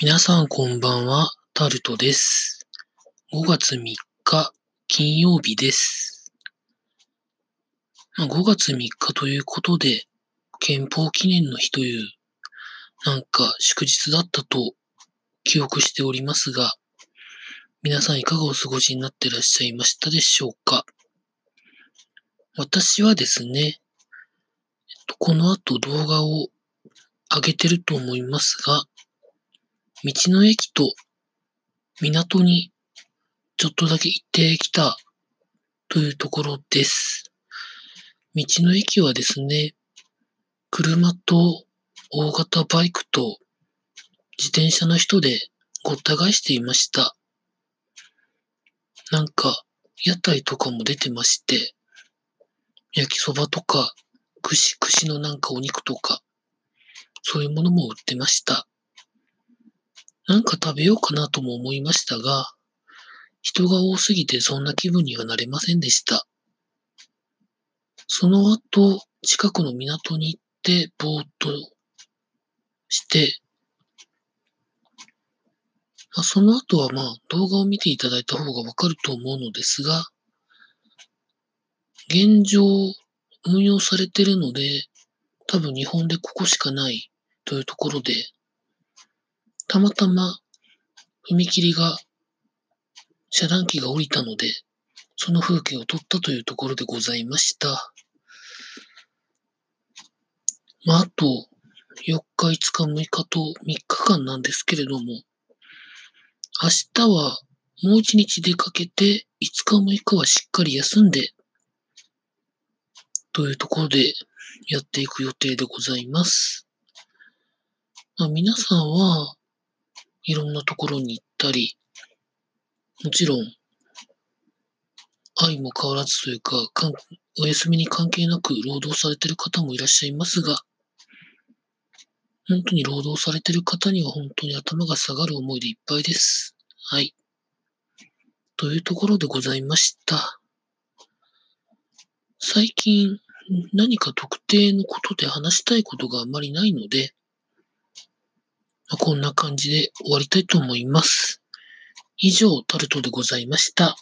皆さんこんばんは、タルトです。5月3日、金曜日です。まあ、5月3日ということで、憲法記念の日という、なんか祝日だったと記憶しておりますが、皆さんいかがお過ごしになってらっしゃいましたでしょうか？私はですね、この後動画を上げてると思いますが、道の駅と港にちょっとだけ行ってきたというところです。道の駅はですね、車と大型バイクと自転車の人でごった返していました。なんか屋台とかも出てまして、焼きそばとか串、串のなんかお肉とか、そういうものも売ってました。なんか食べようかなとも思いましたが、人が多すぎてそんな気分にはなれませんでした。その後、近くの港に行って、ぼーっとして、まあ、その後はまあ動画を見ていただいた方がわかると思うのですが、現状運用されてるので、多分日本でここしかないというところで、たまたま踏切が、遮断機が降りたので、その風景を撮ったというところでございました。まあ、あと、4日、5日、6日と3日間なんですけれども、明日はもう1日出かけて、5日、6日はしっかり休んで、というところでやっていく予定でございます。まあ、皆さんはいろんなところに行ったり、もちろん、愛も変わらずというか、かんお休みに関係なく労働されてる方もいらっしゃいますが、本当に労働されてる方には本当に頭が下がる思いでいっぱいです。はい。というところでございました。最近、何か特定のことで話したいことがあまりないので、まあこんな感じで終わりたいと思います。以上、タルトでございました。